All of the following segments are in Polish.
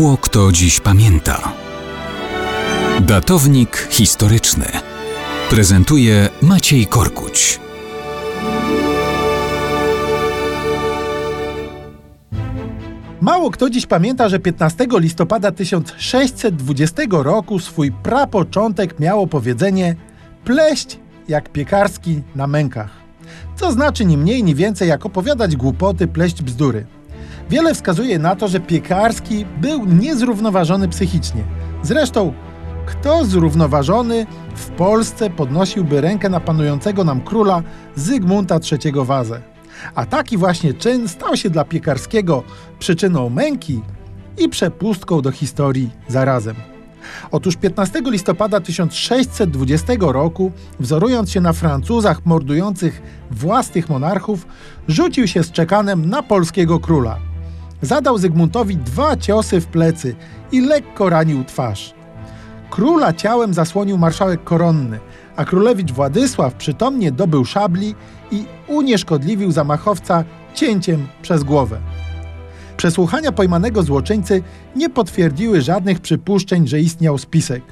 Mało kto dziś pamięta. Datownik historyczny prezentuje Maciej Korkuć. Mało kto dziś pamięta, że 15 listopada 1620 roku swój prapoczątek miało powiedzenie pleść jak piekarski na mękach. Co znaczy ni mniej, ni więcej jak opowiadać głupoty, pleść bzdury. Wiele wskazuje na to, że Piekarski był niezrównoważony psychicznie. Zresztą, kto zrównoważony w Polsce podnosiłby rękę na panującego nam króla Zygmunta III Wazę? A taki właśnie czyn stał się dla Piekarskiego przyczyną męki i przepustką do historii zarazem. Otóż 15 listopada 1620 roku, wzorując się na Francuzach mordujących własnych monarchów, rzucił się z czekanem na polskiego króla – zadał Zygmuntowi dwa ciosy w plecy i lekko ranił twarz. Króla ciałem zasłonił marszałek koronny, a królewicz Władysław przytomnie dobył szabli i unieszkodliwił zamachowca cięciem przez głowę. Przesłuchania pojmanego złoczyńcy nie potwierdziły żadnych przypuszczeń, że istniał spisek.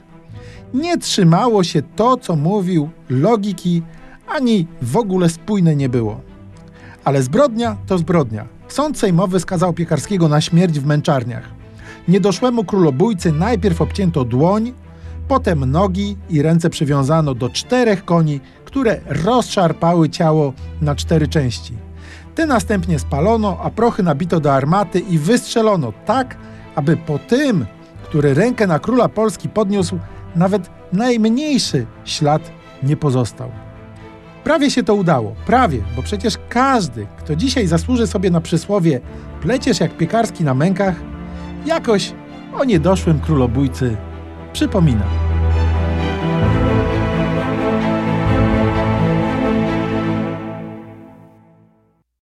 Nie trzymało się to, co mówił, logiki, ani w ogóle spójne nie było. Ale zbrodnia to zbrodnia. Sąd sejmowy skazał Piekarskiego na śmierć w męczarniach. Niedoszłemu królobójcy najpierw obcięto dłoń, potem nogi i ręce przywiązano do czterech koni, które rozszarpały ciało na cztery części. Te następnie spalono, a prochy nabito do armaty i wystrzelono tak, aby po tym, który rękę na króla Polski podniósł, nawet najmniejszy ślad nie pozostał. Prawie się to udało, prawie, bo przecież każdy, kto dzisiaj zasłuży sobie na przysłowie pleciesz jak piekarski na mękach, jakoś o niedoszłym królobójcy przypomina.